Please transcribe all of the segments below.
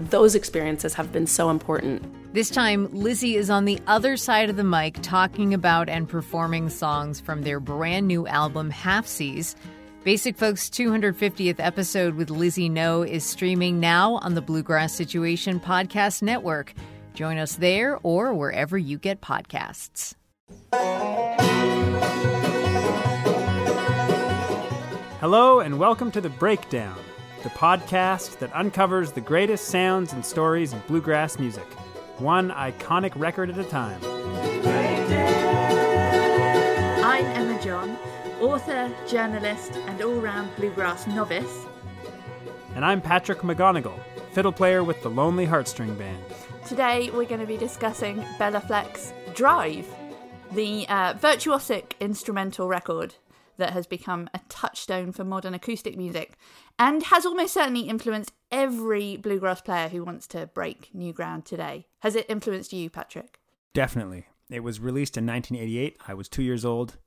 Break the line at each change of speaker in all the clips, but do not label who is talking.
those experiences have been so important
this time lizzie is on the other side of the mic talking about and performing songs from their brand new album Halfsies. Basic Folks 250th episode with Lizzie No is streaming now on the Bluegrass Situation Podcast Network. Join us there or wherever you get podcasts.
Hello, and welcome to The Breakdown, the podcast that uncovers the greatest sounds and stories of bluegrass music, one iconic record at a time.
I'm Emma John, author, journalist, and all round bluegrass novice.
And I'm Patrick McGonigal, fiddle player with the Lonely Heartstring Band.
Today we're going to be discussing Béla Fleck's Drive, the uh, virtuosic instrumental record that has become a touchstone for modern acoustic music and has almost certainly influenced every bluegrass player who wants to break new ground today. Has it influenced you, Patrick?
Definitely. It was released in 1988. I was two years old.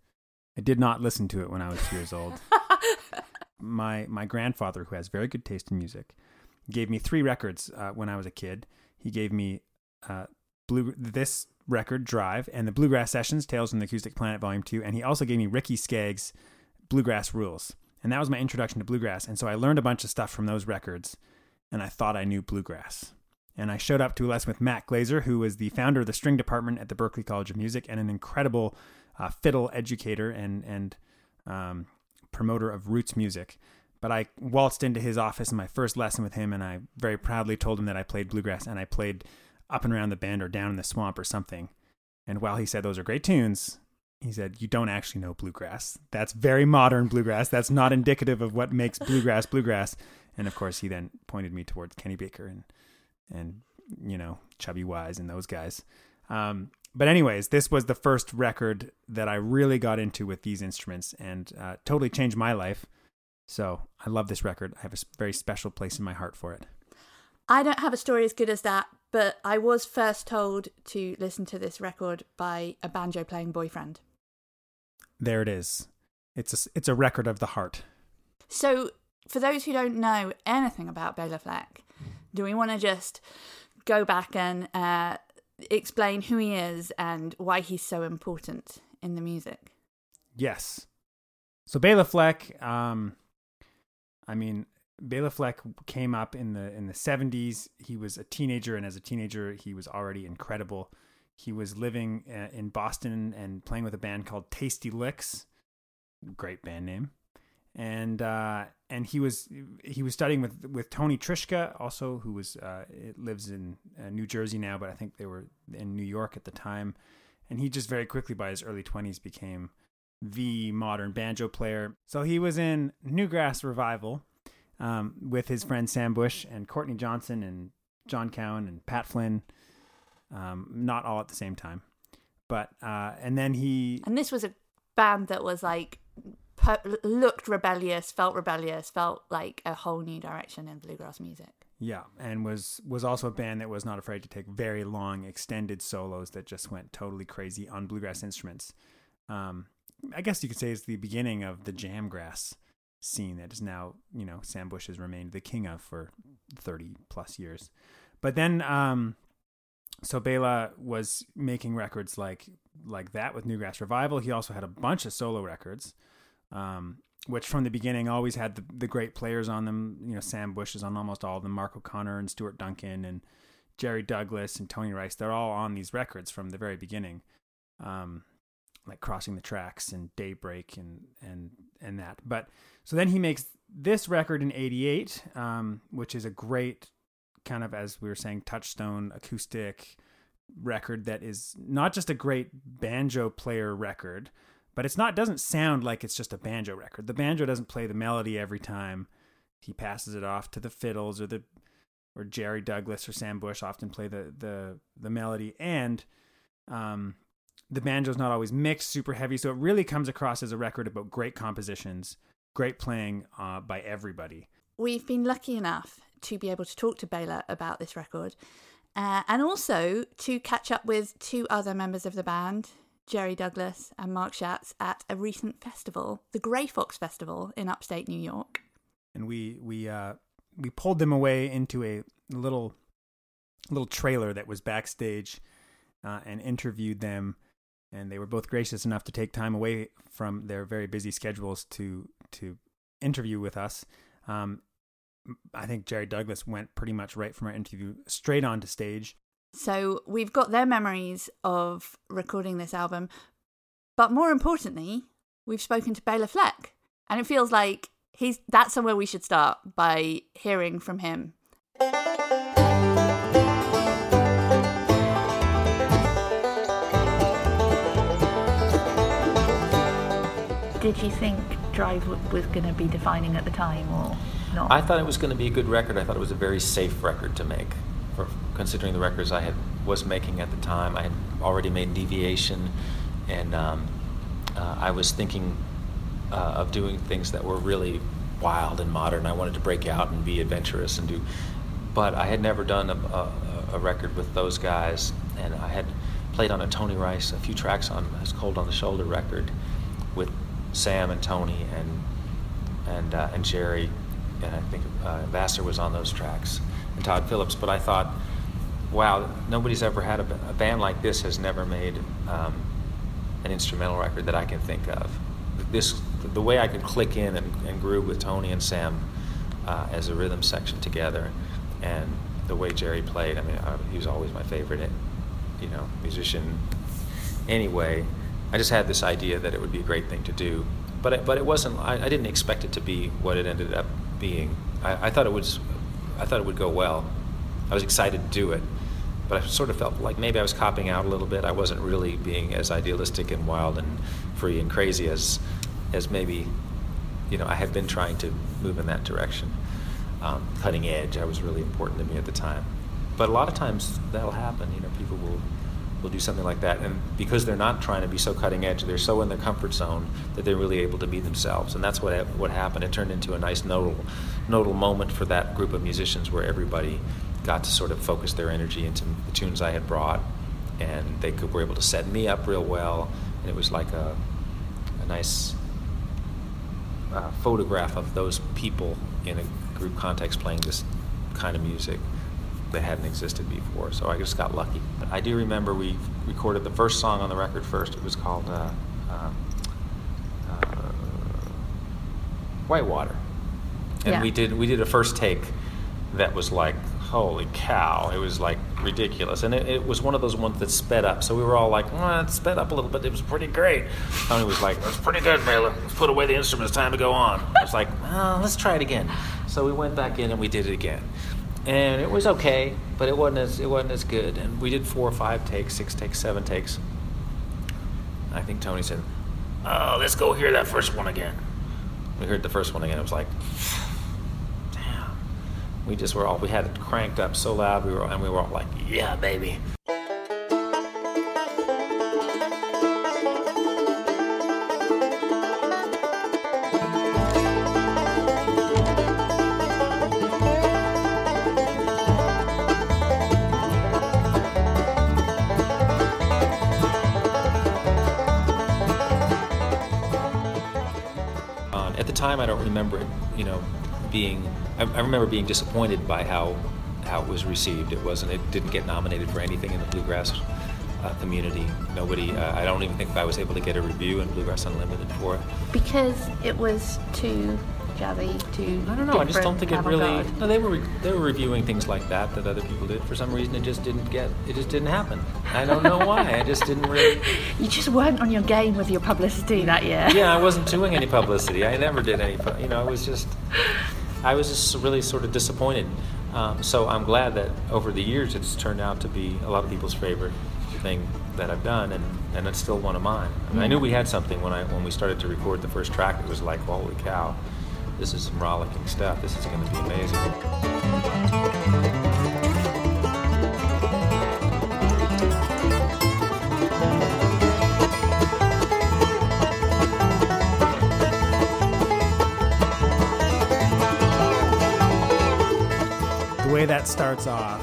I did not listen to it when I was two years old. my my grandfather, who has very good taste in music, gave me three records uh, when I was a kid he gave me uh, blue this record Drive and the Bluegrass Sessions Tales from the Acoustic Planet Volume 2 and he also gave me Ricky Skaggs Bluegrass Rules. And that was my introduction to bluegrass and so I learned a bunch of stuff from those records and I thought I knew bluegrass. And I showed up to a lesson with Matt Glaser, who was the founder of the string department at the Berklee College of Music and an incredible uh, fiddle educator and and um, promoter of roots music. But I waltzed into his office in my first lesson with him, and I very proudly told him that I played bluegrass and I played up and around the bend or down in the swamp or something. And while he said those are great tunes, he said, You don't actually know bluegrass. That's very modern bluegrass. That's not indicative of what makes bluegrass bluegrass. And of course, he then pointed me towards Kenny Baker and, and you know, Chubby Wise and those guys. Um, but, anyways, this was the first record that I really got into with these instruments and uh, totally changed my life. So I love this record. I have a very special place in my heart for it.
I don't have a story as good as that, but I was first told to listen to this record by a banjo playing boyfriend.
There it is. It's a, it's a record of the heart.
So, for those who don't know anything about Béla Fleck, do we want to just go back and uh, explain who he is and why he's so important in the music?
Yes. So Béla Fleck, um, I mean, Béla Fleck came up in the in the 70s. He was a teenager, and as a teenager, he was already incredible. He was living uh, in Boston and playing with a band called Tasty Licks, great band name, and uh, and he was he was studying with with Tony Trischka, also who was uh, lives in uh, New Jersey now, but I think they were in New York at the time, and he just very quickly by his early 20s became the modern banjo player. So he was in Newgrass Revival. um, with his friend Sam Bush and Courtney Johnson and John Cowan and Pat Flynn. Um, not all at the same time, but uh, and then he
And this was a band that was like per- looked rebellious, felt rebellious, felt like a whole new direction in bluegrass music.
Yeah, and was was also a band that was not afraid to take very long, extended solos that just went totally crazy on bluegrass instruments. Um, I guess you could say it's the beginning of the jamgrass scene that is now, you know, Sam Bush has remained the king of for thirty plus years. But then, um, so Bela was making records like like that with Newgrass Revival. He also had a bunch of solo records. Um, which from the beginning always had the, the great players on them. You know, Sam Bush is on almost all of them. Mark O'Connor and Stuart Duncan and Jerry Douglas and Tony Rice. They're all on these records from the very beginning, um, like Crossing the Tracks and Daybreak and and and that. But so then he makes this record in '88, um, which is a great kind of as we were saying touchstone acoustic record that is not just a great banjo player record but it's not doesn't sound like it's just a banjo record. The banjo doesn't play the melody every time. He passes it off to the fiddles or the or Jerry Douglas or Sam Bush often play the the the melody and um the banjo's not always mixed super heavy so it really comes across as a record about great compositions, great playing uh, by everybody.
We've been lucky enough to be able to talk to Bela about this record uh, and also to catch up with two other members of the band Jerry Douglas and Mark Schatz at a recent festival, the Grey Fox Festival in upstate New York.
And we we uh, we pulled them away into a little little trailer that was backstage uh, and interviewed them. And they were both gracious enough to take time away from their very busy schedules to to interview with us. Um, I think Jerry Douglas went pretty much right from our interview straight onto stage
so we've got their memories of recording this album, but more importantly, we've spoken to Bela Fleck, and it feels like he's that's somewhere we should start by hearing from him. Did you think Drive was going to be defining at the time, or
I thought it was going to be a good record. I thought it was a very safe record to make for considering the records I had was making at the time. I had already made Deviation, and um, uh, I was thinking uh, of doing things that were really wild and modern. I wanted to break out and be adventurous and do, but I had never done a, a, a record with those guys, and I had played on a Tony Rice a few tracks on his Cold on the Shoulder record with Sam and Tony and and uh, and Jerry, and I think uh, Vassar was on those tracks and Todd Phillips. But I thought, wow, nobody's ever had a, a band like this has never made um, an instrumental record that I can think of. This, the way I could click in and, and groove with Tony and Sam uh, as a rhythm section together, and the way Jerry played. I mean, I, he was always my favorite, you know, musician. Anyway, I just had this idea that it would be a great thing to do, but it, but it wasn't. I, I didn't expect it to be what it ended up being. I, I thought it was I thought it would go well. I was excited to do it, but I sort of felt like maybe I was copping out a little bit. I wasn't really being as idealistic and wild and free and crazy as as maybe you know I had been trying to move in that direction. Um, cutting edge, that was really important to me at the time. But a lot of times that'll happen. You know, people will will do something like that, and because they're not trying to be so cutting edge, they're so in their comfort zone that they're really able to be themselves, and that's what what happened. It turned into a nice nodal nodal moment for that group of musicians where everybody got to sort of focus their energy into the tunes I had brought, and they could, were able to set me up real well, and it was like a a nice uh, photograph of those people in a group context playing this kind of music that hadn't existed before. So I just got lucky. I do remember we recorded the first song on the record first. It was called uh, uh, uh, Whitewater, and
Yeah.
we did we did a first take that was like holy cow! It was like ridiculous, and it, it was one of those ones that sped up. So we were all like, well, it sped up a little bit. It was pretty great. Tony was like, "That's pretty good, Bela. Let's put away the instruments. Time to go on." I was like, well, "Let's try it again." So we went back in and we did it again and it was okay, but it wasn't as it wasn't as good. And we did four or five takes, six takes, seven takes. I think Tony said, "Oh, let's go hear that first one again." We heard the first one again. It was like, damn. we just were all we had it cranked up so loud. We were and we were all like, "Yeah, baby." Time, I don't remember it, you know, being. I, I remember being disappointed by how how it was received. It wasn't. It didn't get nominated for anything in the bluegrass uh, community. Nobody. Uh, I don't even think I was able to get a review in Bluegrass Unlimited for it.
Because it was too jazzy, too.
I don't know. I just don't think it really. No, they were re- they were reviewing things like that that other people did. For some reason, it just didn't get. It just didn't happen. I don't know why. I just didn't really.
You just weren't on your game with your publicity that year.
yeah, I wasn't doing any publicity. I never did any. You know, I was just, I was just really sort of disappointed. Um, so I'm glad that over the years it's turned out to be a lot of people's favorite thing that I've done, and, and it's still one of mine. I, mean, I knew we had something when I when we started to record the first track. It was like, holy cow, this is some rollicking stuff. This is going to be amazing.
Starts off,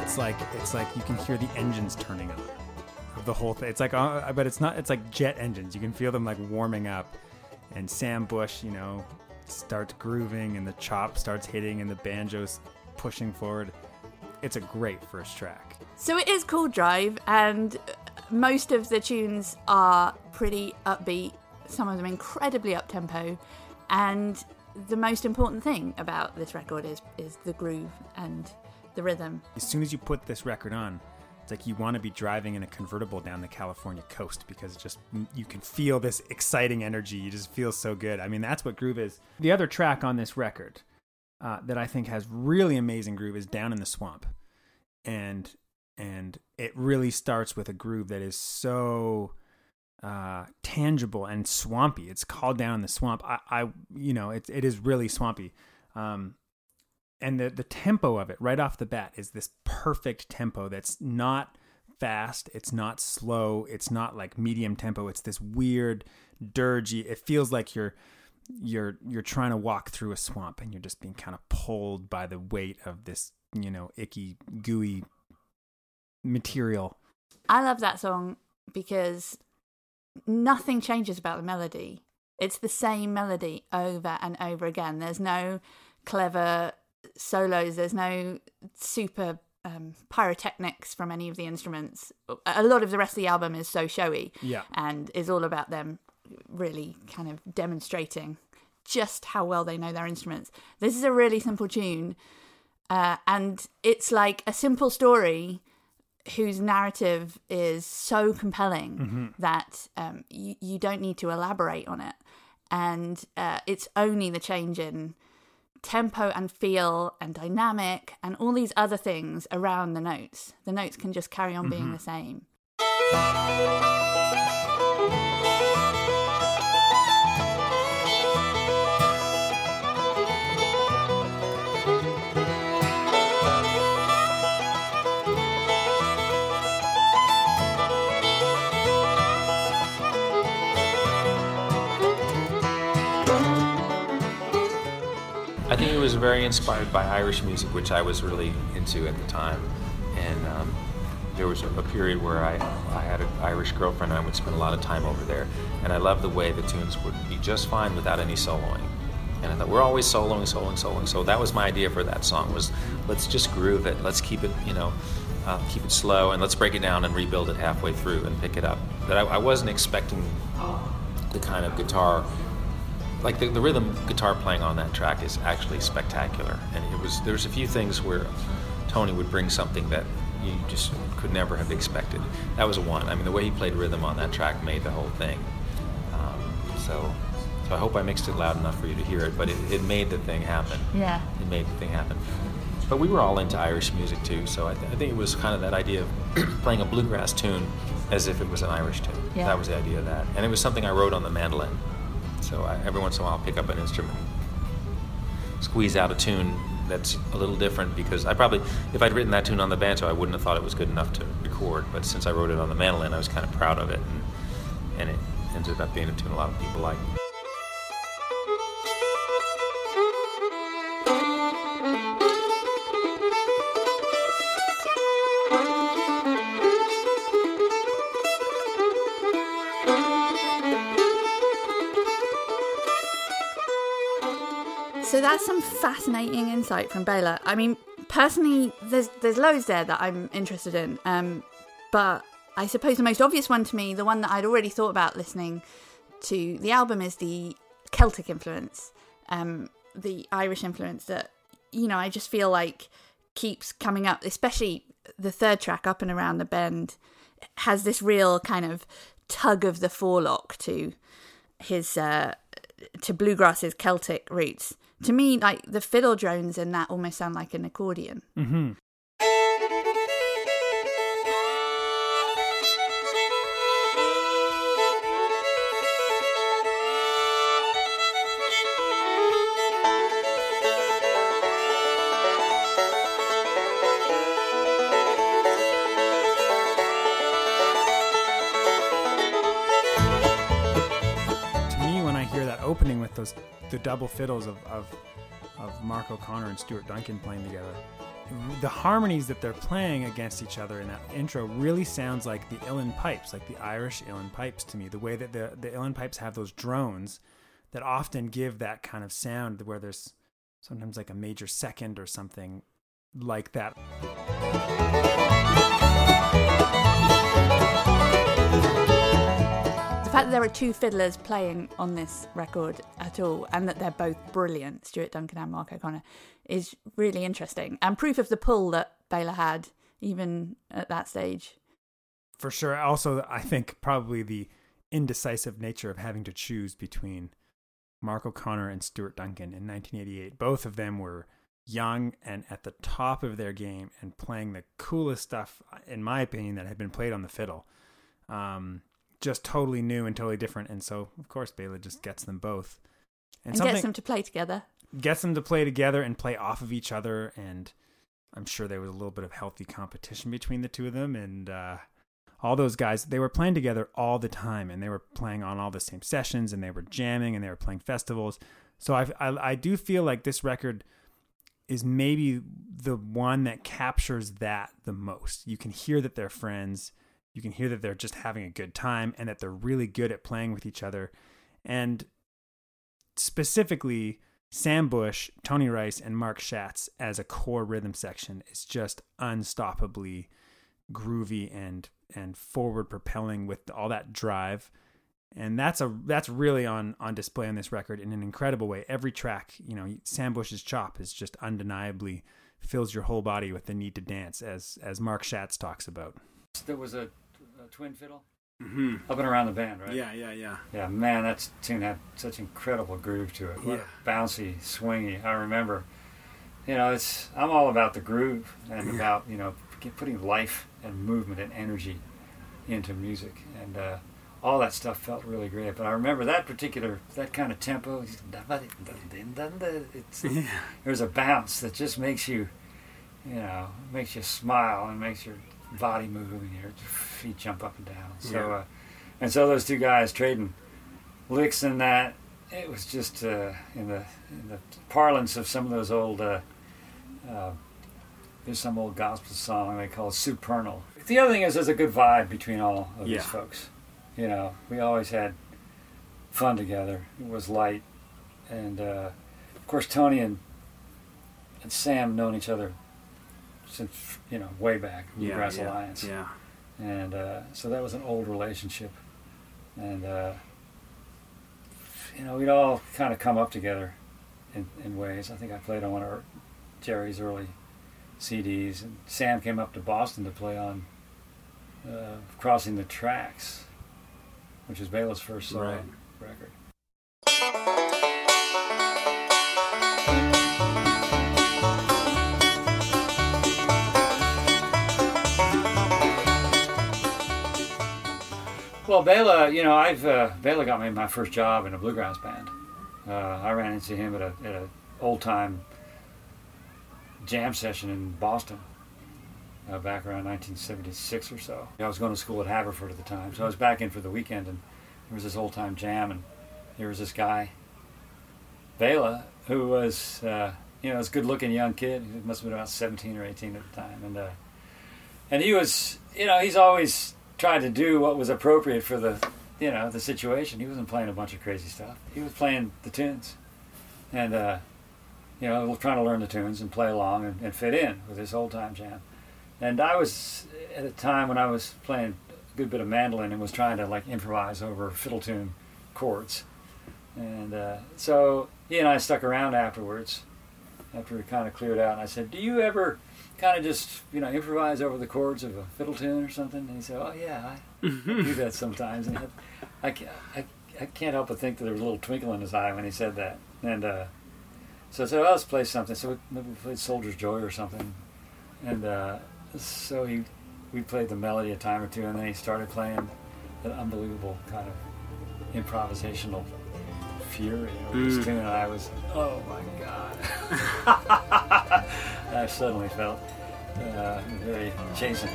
it's like it's like you can hear the engines turning on of the whole thing. It's like, uh, but it's not. It's like jet engines. You can feel them like warming up, and Sam Bush, you know, starts grooving, and the chop starts hitting, and the banjo's pushing forward. It's a great first track.
So it is called Drive, and most of the tunes are pretty upbeat. Some of them incredibly up tempo, and the most important thing about this record is is the groove and the rhythm.
As soon as you put this record on, it's like you want to be driving in a convertible down the California coast because just you can feel this exciting energy. You just feel so good. I mean, that's what groove is. The other track on this record uh, that I think has really amazing groove is "Down in the Swamp," and and it really starts with a groove that is so uh, tangible and swampy. It's called "Down in the Swamp." I, I you know, it it is really swampy. Um, and the the tempo of it right off the bat is this perfect tempo that's not fast it's not slow it's not like medium tempo it's this weird dirgy it feels like you're you're you're trying to walk through a swamp and you're just being kind of pulled by the weight of this you know icky gooey material
I love that song because nothing changes about the melody. It's the same melody over and over again. There's no clever solos, there's no super um, pyrotechnics from any of the instruments. A lot of the rest of the album is so showy
yeah
and is all about them really kind of demonstrating just how well they know their instruments. This is a really simple tune, uh, and it's like a simple story whose narrative is so compelling that um, you, you don't need to elaborate on it. And uh, it's only the change in tempo and feel and dynamic and all these other things around the notes. The notes can just carry on being the same.
Was very inspired by Irish music, which I was really into at the time. And um, there was a, period where I, I had an Irish girlfriend, and I would spend a lot of time over there. And I loved the way the tunes would be just fine without any soloing. And I thought we're always soloing, soloing, soloing. So that was my idea for that song: was let's just groove it, let's keep it, you know, uh, keep it slow, and let's break it down and rebuild it halfway through and pick it up. But I, I wasn't expecting the kind of guitar like the, the rhythm guitar playing on that track is actually spectacular. And it was there's a few things where tony would bring something that you just could never have expected. That was one. I mean the way he played rhythm on that track made the whole thing. Um, so so i hope i mixed it loud enough for you to hear it but it, it made the thing happen.
Yeah.
it made the thing happen. But we were all into irish music too so i, th- I think it was kind of that idea of playing a bluegrass tune as if it was an irish tune.
Yeah.
that was the idea of that. And it was something i wrote on the mandolin so I, every once in a while, I'll pick up an instrument, squeeze out a tune that's a little different because I probably, if I'd written that tune on the banjo, I wouldn't have thought it was good enough to record. But since I wrote it on the mandolin, I was kind of proud of it, and, and it ended up being a tune a lot of people like.
So that's some fascinating insight from Bela. I mean, personally, there's there's loads there that I'm interested in. Um, but I suppose the most obvious one to me, the one that I'd already thought about listening to the album, is the Celtic influence, um, the Irish influence that you know I just feel like keeps coming up, especially the third track, "Up and Around the Bend," has this real kind of tug of the forelock to his uh, to bluegrass's Celtic roots. To me, like the fiddle drones in that almost sound like an accordion.
Mm-hmm. Double fiddles of, of of Mark O'Connor and Stuart Duncan playing together, the harmonies that they're playing against each other in that intro really sounds like the Uilleann pipes, like the Irish Uilleann pipes to me. The way that the the Uilleann pipes have those drones that often give that kind of sound where there's sometimes like a major second or something like that.
Fact that there are two fiddlers playing on this record at all, and that they're both brilliant, Stuart Duncan and Mark O'Connor, is really interesting and proof of the pull that Bela had even at that stage.
for sure. Also, I think probably the indecisive nature of having to choose between Mark O'Connor and Stuart Duncan in 1988. Both of them were young and at the top of their game and playing the coolest stuff, in my opinion, that had been played on the fiddle. Um, just totally new and totally different. And so, of course, Bela just gets them both.
And, gets them to play together.
gets them to play together and play off of each other and i'm sure there was a little bit of healthy competition between the two of them and uh, all those guys they were playing together all the time and they were playing on all the same sessions and they were jamming and they were playing festivals so i i, I do feel like this record is maybe the one that captures that the most you can hear that they're friends you can hear that they're just having a good time and that they're really good at playing with each other and specifically Sam Bush, Tony Rice, and Mark Schatz as a core rhythm section is just unstoppably groovy and and forward propelling with all that drive. And that's a that's really on on display on this record in an incredible way. Every track, you know, Sam Bush's chop is just undeniably fills your whole body with the need to dance, as as Mark Schatz talks about.
There was a, a twin fiddle up and around the band, right?
Yeah, yeah, yeah.
Yeah, man, that tune had such incredible groove to it. What
Yeah.
bouncy, swingy. I remember. You know, it's I'm all about the groove and about you know putting life and movement and energy into music, and uh, all that stuff felt really great. But I remember that particular that kind of tempo. It's, there's a bounce that just makes you, you know, makes you smile and makes your body moving, and your feet jump up and down. So,
Yeah.
uh, and so those two guys trading licks in that, it was just uh, in the in the parlance of some of those old. Uh, uh, there's some old gospel song they call it supernal. The other thing is, there's a good vibe between all of
Yeah.
these folks. You know, we always had fun together. It was light, and uh, of course Tony and and Sam known each other since you know way back Bluegrass Alliance,
Yeah.
and uh, so that was an old relationship, and uh, you know we'd all kind of come up together in, in ways. I think I played on one of Jerry's early CDs, and Sam came up to Boston to play on uh, Crossing the Tracks, which was Bela's first solo
Right.
record. Well, Bela, you know, I've uh, Bela got me my first job in a bluegrass band. Uh, I ran into him at a, at a old time jam session in Boston uh, back around 1976 or so. I was going to school at Haverford at the time, so I was back in for the weekend, and there was this old time jam, and there was this guy, Bela, who was uh, you know this good looking young kid. He must have been about 17 or 18 at the time, and uh, and he was you know he's always tried to do what was appropriate for the you know the situation. He wasn't playing a bunch of crazy stuff. He was playing the tunes, and uh, you know trying to learn the tunes and play along and, and fit in with this old time jam. And I was at a time when I was playing a good bit of mandolin and was trying to like improvise over fiddle tune chords. And uh, so he and I stuck around afterwards, after we kind of cleared out. And I said, "Do you ever kind of just you know improvise over the chords of a fiddle tune or something?" And he said, "Oh yeah, I, I do that sometimes." And I, I, I, I can't help but think that there was a little twinkle in his eye when he said that. And uh, so I said, "Let's play something." So we, maybe we played "Soldier's Joy" or something. And uh, so he, we played the melody a time or two, and then he started playing that unbelievable kind of improvisational fury over
Mm.
this tune, and I was, oh my god! I suddenly felt uh, very chastened.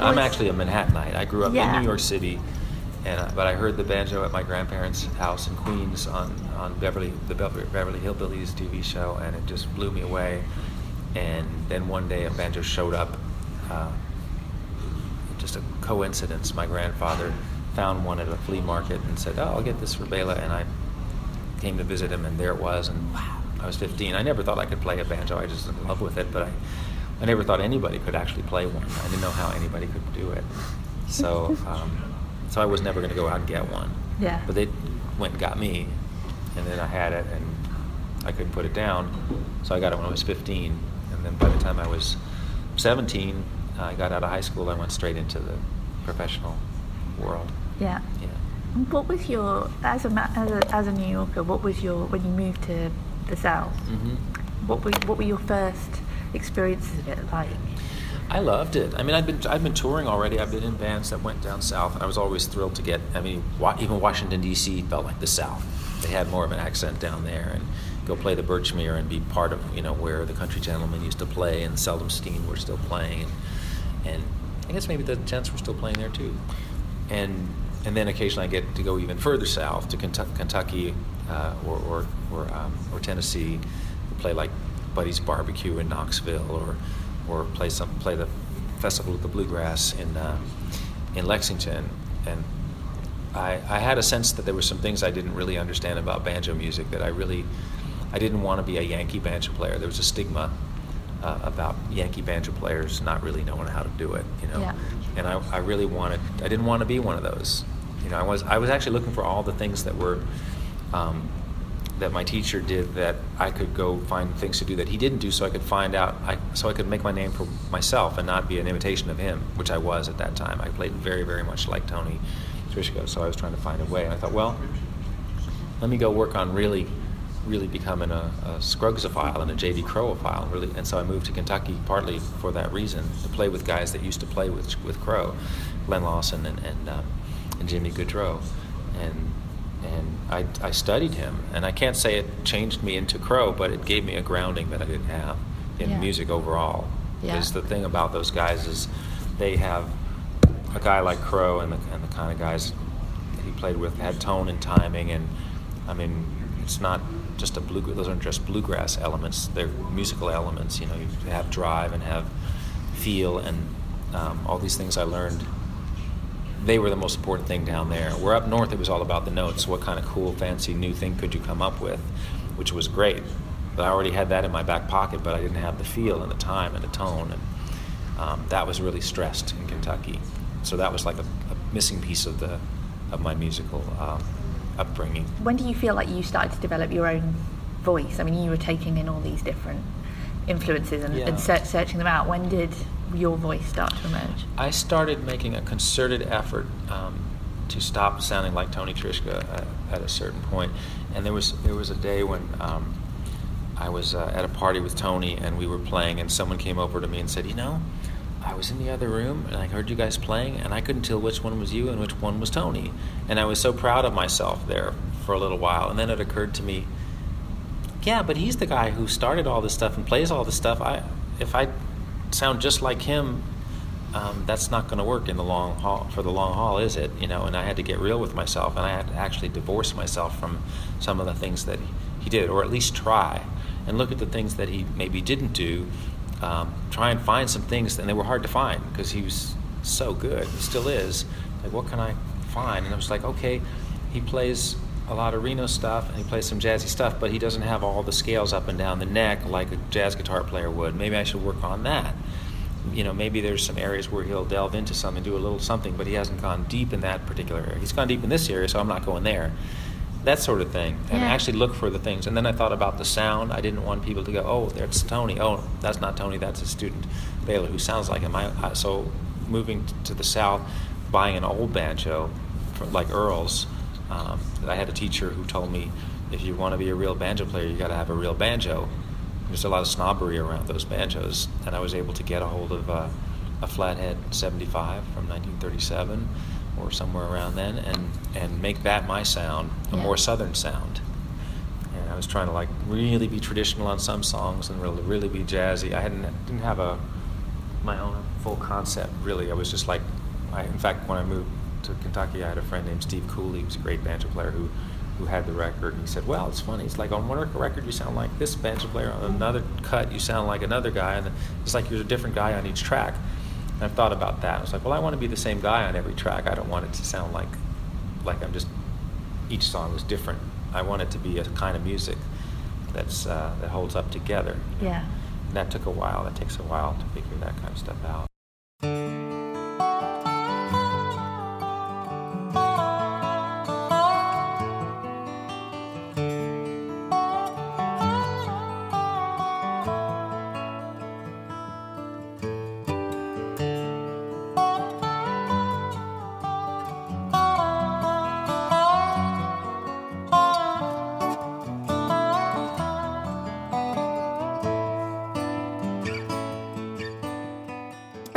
I'm actually a Manhattanite. I grew up
Yeah.
in New York City, and uh, but I heard the banjo at my grandparents' house in Queens on, on Beverly the Beverly, Hillbillies TV show, and it just blew me away. And then one day a banjo showed up. Uh, just a coincidence. My grandfather found one at a flea market and said, "Oh, I'll get this for Bela," and I came to visit him, and there it was. And wow, I was 15. I never thought I could play a banjo. I just was in love with it, but I, I never thought anybody could actually play one. I didn't know how anybody could do it. So, um, so I was never going to go out and get one.
Yeah.
But they went and got me, and then I had it, and I couldn't put it down. So I got it when I was 15, and then by the time I was 17, I got out of high school. I went straight into the professional world.
Yeah.
Yeah.
What was your as a as a, as a New Yorker? What was your when you moved to the South?
hmm
What were what were your first experiences of it like?
I loved it. I mean, I've been I'd been touring already. I've been in bands that went down south, and I was always thrilled to get. I mean, even Washington D.C. felt like the South. They had more of an accent down there, and go play the Birchmere and be part of you know where the Country Gentlemen used to play, and Seldom Scene were still playing, and, and I guess maybe the Gents were still playing there too, and and then occasionally I get to go even further south to Kentucky, uh, or or or, um, or Tennessee, to play like Buddy's Barbecue in Knoxville, or or play some play the Festival of the Bluegrass in uh, in Lexington, and I, I had a sense that there were some things I didn't really understand about banjo music that I really I didn't want to be a Yankee banjo player. There was a stigma uh, about Yankee banjo players not really knowing how to do it, you know.
Yeah.
And I, I really wanted I didn't want to be one of those. You know, I was I was actually looking for all the things that were um, that my teacher did that I could go find things to do that he didn't do, so I could find out, I, so I could make my name for myself and not be an imitation of him, which I was at that time. I played very, very much like Tony Trischka, so I was trying to find a way. And I thought, well, let me go work on really, really becoming a, a Scruggs-ophile and a J.D. Crowe-ophile. Really, and so I moved to Kentucky partly for that reason, to play with guys that used to play with with Crowe, Glenn Lawson and and, um, and Jimmy Gaudreau, and and I, I studied him, and I can't say it changed me into Crowe, but it gave me a grounding that I didn't have in
Yeah.
music overall.
Yeah.
Because the thing about those guys is they have a guy like Crowe and the, and the kind of guys that he played with had tone and timing, and I mean, it's not just a blue. Those aren't just bluegrass elements; they're musical elements. You know, you have drive and have feel, and um, all these things I learned they were the most important thing down there. Where up north, it was all about the notes. What kind of cool, fancy, new thing could you come up with, which was great. But I already had that in my back pocket, but I didn't have the feel and the time and the tone, and um, that was really stressed in Kentucky. So that was like a, a missing piece of the of my musical um, upbringing.
When do you feel like you started to develop your own voice? I mean, you were taking in all these different influences and,
Yeah.
and searching them out. When did your voice start to emerge?
I started making a concerted effort um, to stop sounding like Tony Trischka at, at a certain point, and there was there was a day when um, I was uh, at a party with Tony and we were playing, and someone came over to me and said, You know, I was in the other room and I heard you guys playing, and I couldn't tell which one was you and which one was Tony. And I was so proud of myself there for a little while. And then it occurred to me, yeah, but he's the guy who started all this stuff and plays all this stuff. I, if I sound just like him, um, that's not going to work in the long haul for the long haul, is it? You know, and I had to get real with myself, and I had to actually divorce myself from some of the things that he did, or at least try, and look at the things that he maybe didn't do. Um, try and find some things, and they were hard to find because he was so good, he still is. Like, what can I find? And I was like, okay, he plays a lot of Reno stuff and he plays some jazzy stuff, but he doesn't have all the scales up and down the neck like a jazz guitar player would. Maybe I should work on that. You know, maybe there's some areas where he'll delve into some and do a little something, but he hasn't gone deep in that particular area. He's gone deep in this area, so I'm not going there. That sort of thing. And
Yeah.
actually look for the things. And then I thought about the sound. I didn't want people to go, oh, that's Tony. Oh, that's not Tony, that's a student, Bela, who sounds like him. I, I, so moving t- to the South, buying an old banjo, like Earl's, um, I had a teacher who told me, if you want to be a real banjo player, you got to have a real banjo. There's a lot of snobbery around those banjos, and I was able to get a hold of uh, a Flathead 75 from 1937 or somewhere around then, and and make that my sound, a
Yeah.
more southern sound. And I was trying to like really be traditional on some songs and really really be jazzy. I hadn't didn't have a my own full concept really. I was just like, I, in fact, when I moved to Kentucky, I had a friend named Steve Cooley, who's a great banjo player who, who had the record. And he said, "Well, it's funny. It's like on one record you sound like this banjo player, on another cut you sound like another guy, and it's like you're a different guy on each track." And I've thought about that. I was like, "Well, I want to be the same guy on every track. I don't want it to sound like, like I'm just each song is different. I want it to be a kind of music that's uh, that holds up together."
Yeah.
And that took a while. That takes a while to figure that kind of stuff out.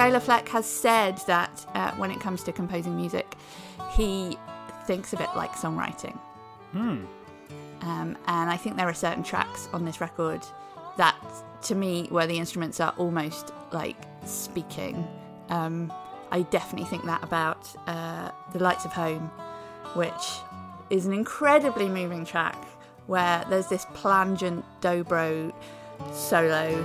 Bela Fleck has said that uh, when it comes to composing music, he thinks of it like songwriting.
Hmm.
Um, and I think there are certain tracks on this record that, to me, where the instruments are almost like speaking. Um, I definitely think that about uh, The Lights of Home, which is an incredibly moving track where there's this plangent dobro solo.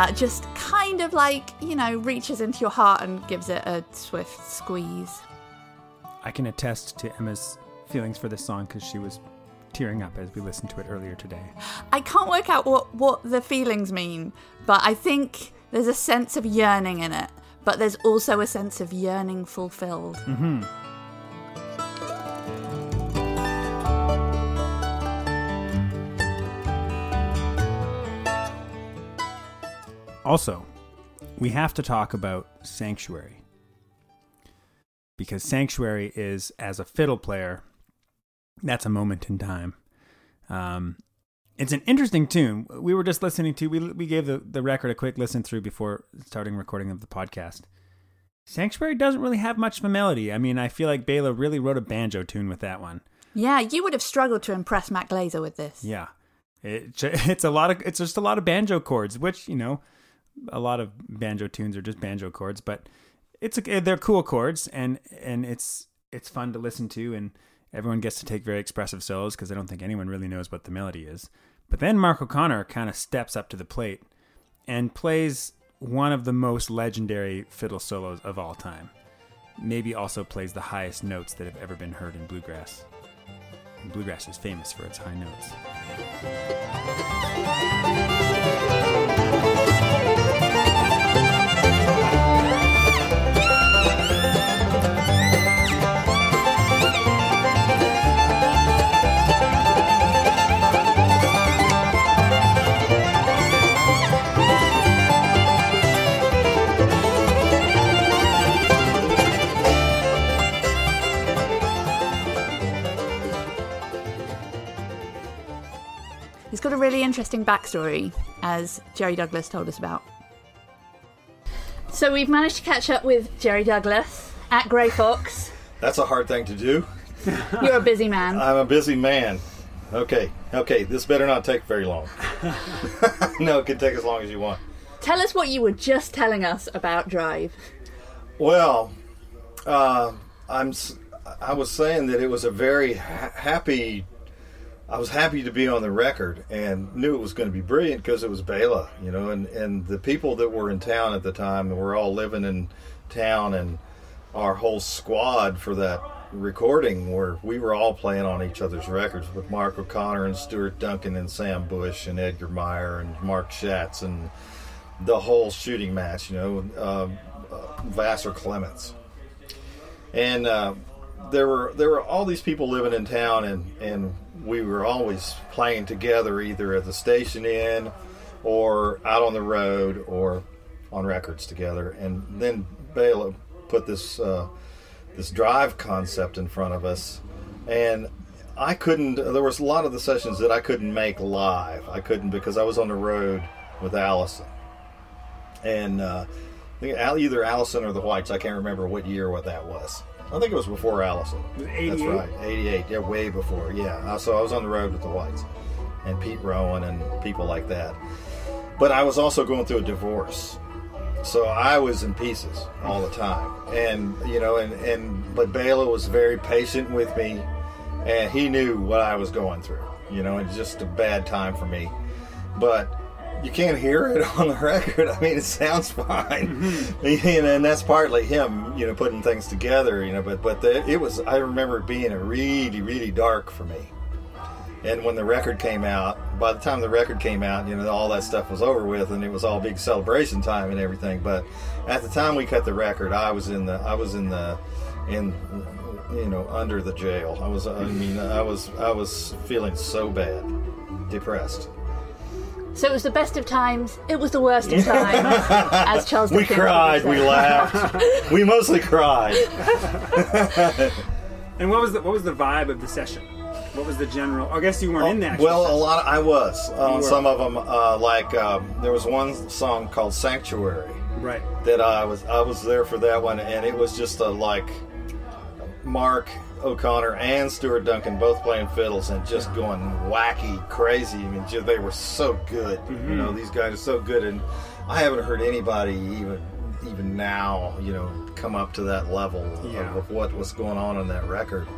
That just kind of like, you know, reaches into your heart and gives it a swift squeeze.
I can attest to Emma's feelings for this song because she was tearing up as we listened to it earlier today.
I can't work out what, what the feelings mean, but I think there's a sense of yearning in it, but there's also a sense of yearning fulfilled.
Mm-hmm. Also, we have to talk about Sanctuary. Because Sanctuary is, as a fiddle player, that's a moment in time. Um, it's an interesting tune. We were just listening to, we, we gave the, the record a quick listen through before starting recording of the podcast. Sanctuary doesn't really have much of a melody. I mean, I feel like Bela really wrote a banjo tune with that one.
Yeah, you would have struggled to impress Matt Glaser with this.
Yeah, it, it's a lot of it's just a lot of banjo chords, which you know, a lot of banjo tunes are just banjo chords, but it's they're cool chords, and and it's it's fun to listen to, and everyone gets to take very expressive solos because I don't think anyone really knows what the melody is. But then Mark O'Connor kind of steps up to the plate and plays one of the most legendary fiddle solos of all time. Maybe also plays the highest notes that have ever been heard in bluegrass. Bluegrass is famous for its high notes.
Really interesting backstory, as Jerry Douglas told us about. So we've managed to catch up with Jerry Douglas at Grey Fox.
That's a hard thing to do.
You're a busy man.
I'm a busy man. Okay, okay, this better not take very long. no, it can take as long as you want.
Tell us what you were just telling us about Drive.
Well, uh, I'm. I was saying that it was a very ha- happy. I was happy to be on the record and knew it was going to be brilliant because it was Bela, you know, and and the people that were in town at the time and were all living in town, and our whole squad for that recording were we were all playing on each other's records with Mark O'Connor and Stuart Duncan and Sam Bush and Edgar Meyer and Mark Schatz and the whole shooting match, you know, uh, uh, Vassar Clements, and uh, there were there were all these people living in town, and and we were always playing together, either at the station inn, or out on the road, or on records together. And then Bela put this uh, this drive concept in front of us, and I couldn't. There was a lot of the sessions that I couldn't make live. I couldn't because I was on the road with Alison and uh, either Alison or the Whites. I can't remember what year what that was. I think it was before Alison.
Was
That's right, eighty-eight. Yeah, way before. Yeah, so I was on the road with the Whites and Pete Rowan and people like that. But I was also going through a divorce, so I was in pieces all the time. And you know, and and but Bela was very patient with me, and he knew what I was going through. You know, it's just a bad time for me. But you can't hear it on the record. I mean, it sounds fine, mm-hmm. and, and that's partly him, you know, putting things together. You know, but but the, it was. I remember it being a really really dark for me. And when the record came out, by the time the record came out, you know, all that stuff was over with, and it was all big celebration time and everything. But at the time we cut the record, I was in the, I was in the, in, you know, under the jail. I was, I mean, I was, I was feeling so bad, depressed.
So it was the best of times. It was the worst of times, as Charles.
We
Dickens would
cried, we laughed, we mostly cried.
And what was the what was the vibe of the session? What was the general? I guess you weren't in that. actual
Well, a
session.
lot. I was on
were.
some of them. Uh, like um, there was one song called "Sanctuary."
right.
that I was I was there for that one, and it was just a like Mark O'Connor and Stuart Duncan both playing fiddles and just going wacky, crazy. I mean, ju- they were so good. You mm-hmm. know, these guys are so good, and I haven't heard anybody even even now, you know, come up to that level
Yeah.
of, of what was going on on that record.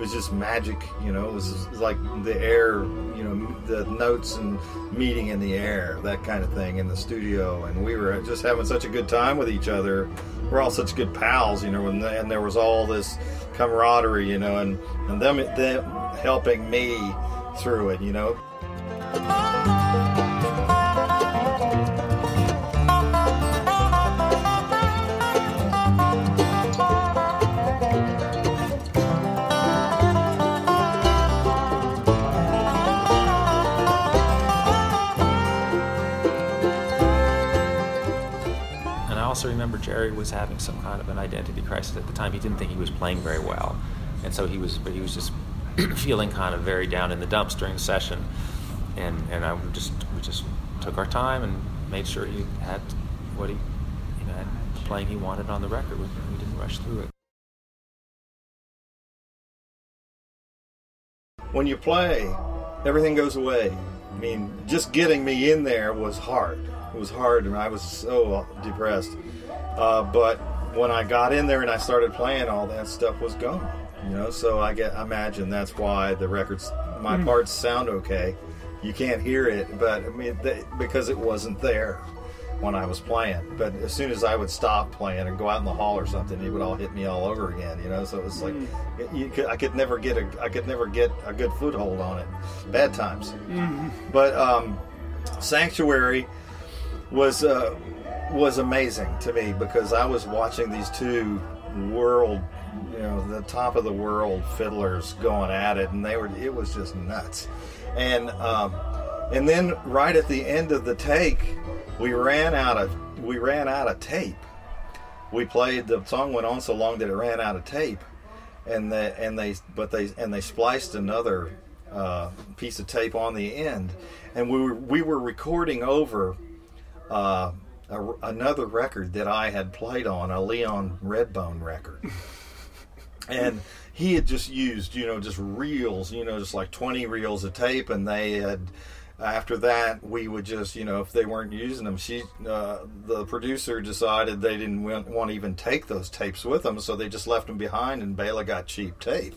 Was just magic, you know. It was like the air, you know, the notes and meeting in the air, that kind of thing in the studio. And we were just having such a good time with each other. We're all such good pals, you know. And, and there was all this camaraderie, you know, and and them them helping me through it, you know.
Oh, was having some kind of an identity crisis at the time. He didn't think he was playing very well, and so he was, but he was just feeling kind of very down in the dumps during the session. And and I just we just took our time and made sure he had what he, you know, had playing he wanted on the record. We, we didn't rush through it.
when you play, everything goes away. I mean, just getting me in there was hard. It was hard, and I was so depressed. Uh, but when I got in there and I started playing, all that stuff was gone. You know, so I get I imagine that's why the records, my parts sound okay. You can't hear it, but I mean, they, because it wasn't there when I was playing. But as soon as I would stop playing and go out in the hall or something, it would all hit me all over again. You know, so it was like you could, I could never get a I could never get a good foothold on it. Bad times. But um, Sanctuary was uh, was amazing to me because I was watching these two world, you know, the top of the world fiddlers going at it, and they were it was just nuts. And um, and then right at the end of the take, we ran out of we ran out of tape. We played the song went on so long that it ran out of tape, and the and they but they and they spliced another uh, piece of tape on the end, and we were we were recording over uh, a, another record that I had played on, a Leon Redbone record, and he had just used you know just reels, you know, just like twenty reels of tape, and they had after that we would just you know if they weren't using them she uh, the producer decided they didn't want, want to even take those tapes with them so they just left them behind and Bela got cheap tape.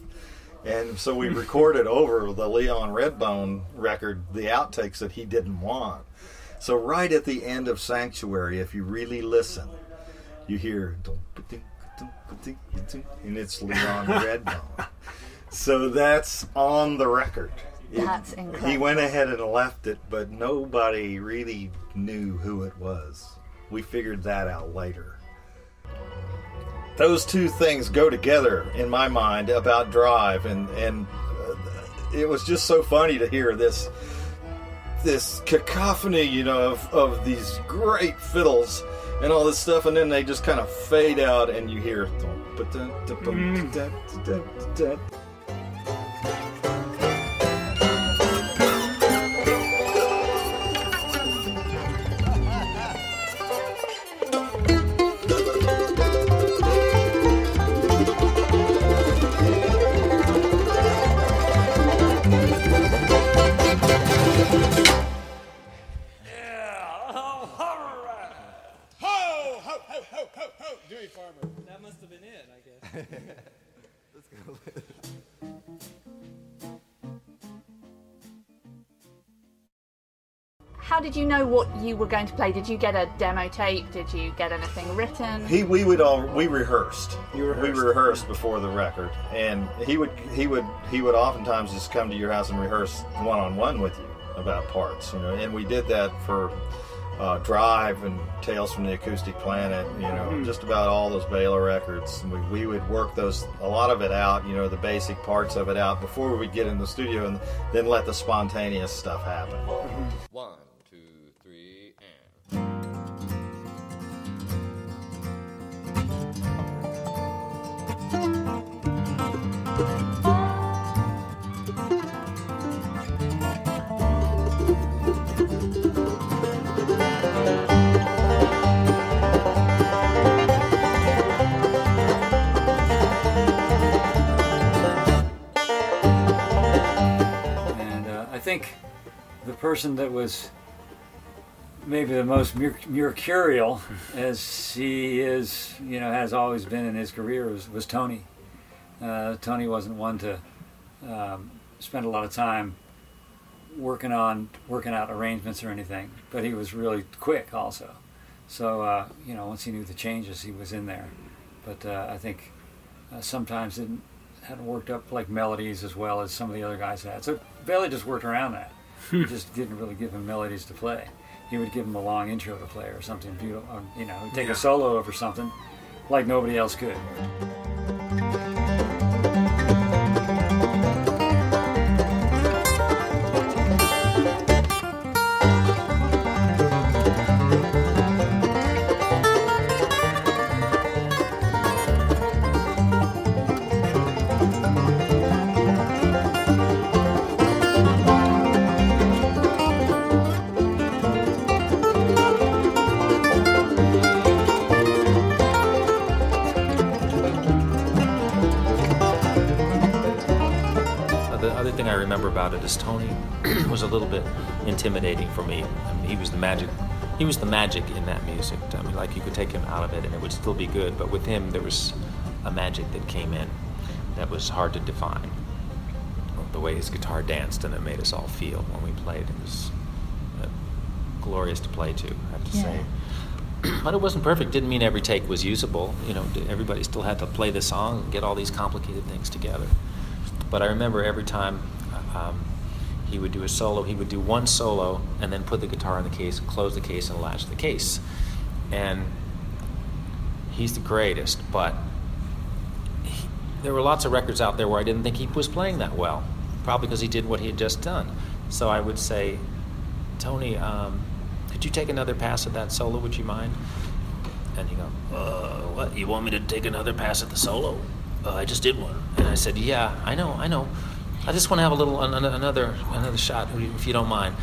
And so we recorded over the Leon Redbone record the outtakes that he didn't want so right at the end of Sanctuary if you really listen you hear and it's Leon Redbone so that's on the record
that's incredible.
He went ahead and left it, but nobody really knew who it was. We figured that out later. Those two things go together in my mind about Drive, and and uh, it was just so funny to hear this this cacophony, you know, of, of these great fiddles and all this stuff, and then they just kind of fade out, and you hear. Mm.
Did you know what you were going to play? Did you get a demo tape? Did you get anything written?
He, we would all, we rehearsed.
rehearsed.
We rehearsed before the record, and he would, he would, he would oftentimes just come to your house and rehearse one on one with you about parts, you know. And we did that for uh, Drive and Tales from the Acoustic Planet, you know, mm-hmm. just about all those Bela records. We, we would work those, a lot of it out, you know, the basic parts of it out before we would get in the studio and then let the spontaneous stuff happen. Mm-hmm.
One.
Person that was maybe the most mercurial, as he is, you know, has always been in his career, was, was Tony. Uh, Tony wasn't one to um, spend a lot of time working on working out arrangements or anything, but he was really quick also. So uh, you know, once he knew the changes, he was in there. But uh, I think uh, sometimes it hadn't worked up like melodies as well as some of the other guys had. So Bela just worked around that. He just didn't really give him melodies to play. He would give him a long intro to play or something beautiful. Um, you know, take yeah. a solo over something like nobody else could.
About it is Tony was a little bit intimidating for me. I mean, he was the magic. He was the magic in that music. I mean, like you could take him out of it and it would still be good, but with him there was a magic that came in that was hard to define. The way his guitar danced and it made us all feel when we played. It was uh, glorious to play to, I have to yeah. say. but it wasn't perfect. Didn't mean every take was usable. You know, everybody still had to play the song and get all these complicated things together. But I remember every time um, he would do a solo. He would do one solo and then put the guitar in the case, close the case, and latch the case. And he's the greatest, but he, there were lots of records out there where I didn't think he was playing that well, probably because he did what he had just done. So I would say, Tony, um, could you take another pass at that solo? Would you mind? And he go, uh, what? You want me to take another pass at the solo? Uh, I just did one. And I said, yeah, I know, I know I just want to have a little another another shot, if you don't mind,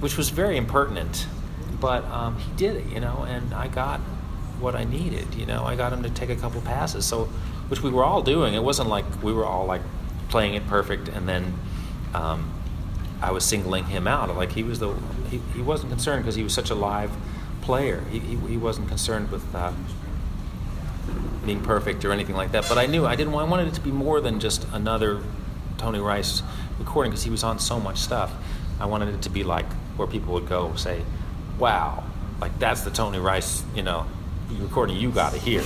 which was very impertinent, but um, he did it, you know, and I got what I needed, you know. I got him to take a couple passes, so which we were all doing. It wasn't like we were all like playing it perfect, and then um, I was singling him out. Like he was the he, he wasn't concerned because he was such a live player. He, he, he wasn't concerned with. Uh, being perfect or anything like that, but I knew I didn't. I wanted it to be more than just another Tony Rice recording because he was on so much stuff. I wanted it to be like where people would go say, "Wow, like that's the Tony Rice, you know, recording you got to hear."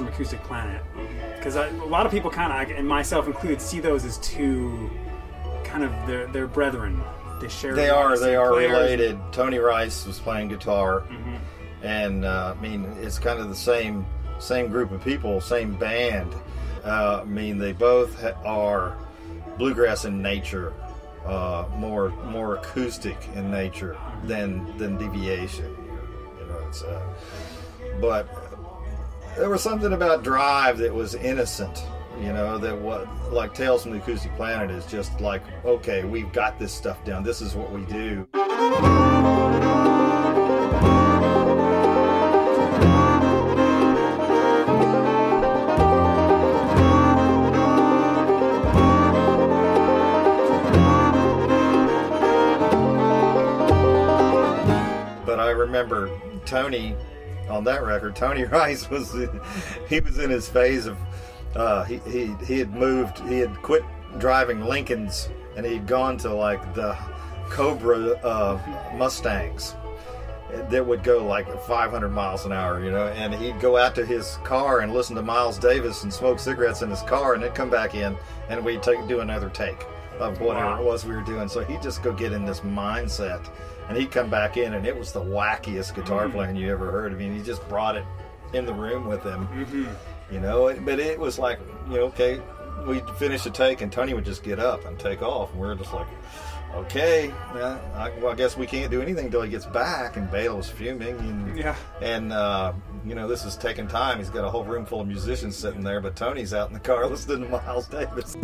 From Acoustic Planet because a lot of people kind of, and myself included, see those as two kind of their their brethren. They share.
They are. They are players. related. Tony Rice was playing guitar, mm-hmm. and uh, I mean it's kind of the same same group of people, same band. Uh, I mean they both ha- are bluegrass in nature, uh, more more acoustic in nature than than deviation. You know, it's uh, but there was something about Drive that was innocent. You know, that what like Tales from the Acoustic Planet is just like, okay, we've got this stuff down. This is what we do. But I remember Tony on that record, Tony Rice was he was in his phase of uh, he, he he had moved he had quit driving Lincolns and he'd gone to like the Cobra uh, Mustangs that would go like 500 miles an hour, you know, and he'd go out to his car and listen to Miles Davis and smoke cigarettes in his car, and then come back in and we'd take do another take of whatever it was we were doing. So he'd just go get in this mindset and he'd come back in, and it was the wackiest guitar mm-hmm. playing you ever heard. I mean, he just brought it in the room with him, mm-hmm. you know. But it was like, you know, okay, we'd finish a take, and Tony would just get up and take off, and we are just like, okay, well I, well, I guess we can't do anything until he gets back. And Bela was fuming, and
yeah,
and uh, you know, this is taking time. He's got a whole room full of musicians sitting there, but Tony's out in the car listening to Miles Davis.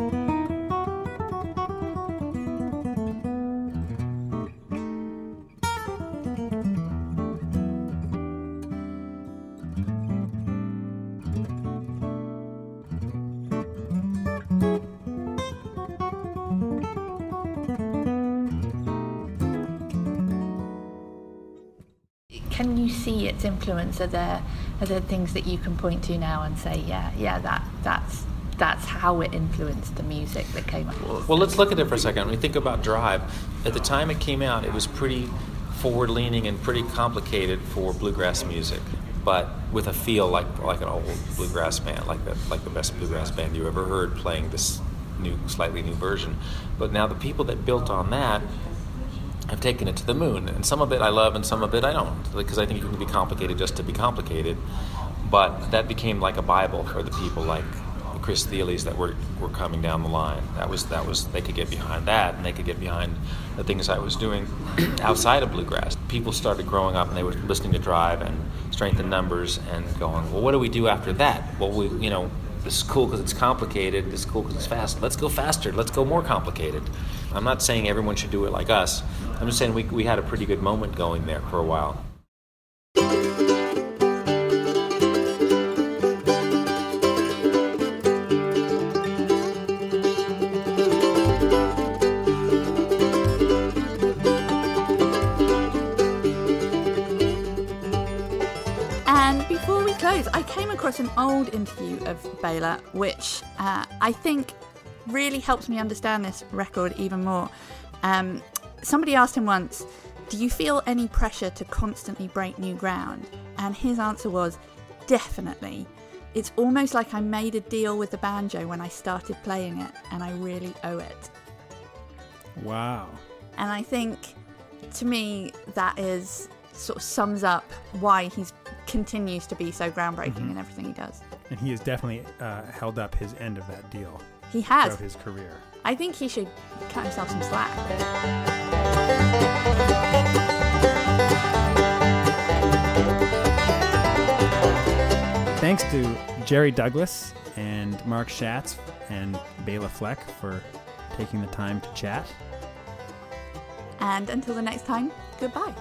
Influence? Are there are there things that you can point to now and say, yeah, yeah, that that's that's how it influenced the music that came up.
Well, let's look at it for a second. When we think about Drive, at the time it came out, it was pretty forward leaning and pretty complicated for bluegrass music, but with a feel like like an old bluegrass band, like the like the best bluegrass band you ever heard playing this new, slightly new version. But now the people that built on that I've taken it to the moon, and some of it I love, and some of it I don't, because I think it can be complicated just to be complicated. But that became like a Bible for the people like Chris Thiles that were, were coming down the line. That was that was they could get behind that, and they could get behind the things I was doing outside of bluegrass. People started growing up, and they were listening to Drive and Strength in Numbers, and going, well, what do we do after that? Well, we you know this is cool because it's complicated. This is cool because it's fast. Let's go faster. Let's go more complicated. I'm not saying everyone should do it like us. I'm just saying we, we had a pretty good moment going there for a while.
And before we close, I came across an old interview of Bela, which uh, I think really helps me understand this record even more. Um, somebody asked him once, Do you feel any pressure to constantly break new ground? And his answer was, Definitely. It's almost like I made a deal with the banjo when I started playing it, and I really owe it.
Wow.
And I think to me, that is sort of sums up why he continues to be so groundbreaking in everything he does.
And he has definitely uh, held up his end of that deal
He has.
throughout his career.
I think he should cut himself some slack.
Thanks to Jerry Douglas and Mark Schatz and Bela Fleck for taking the time to chat.
And until the next time, goodbye.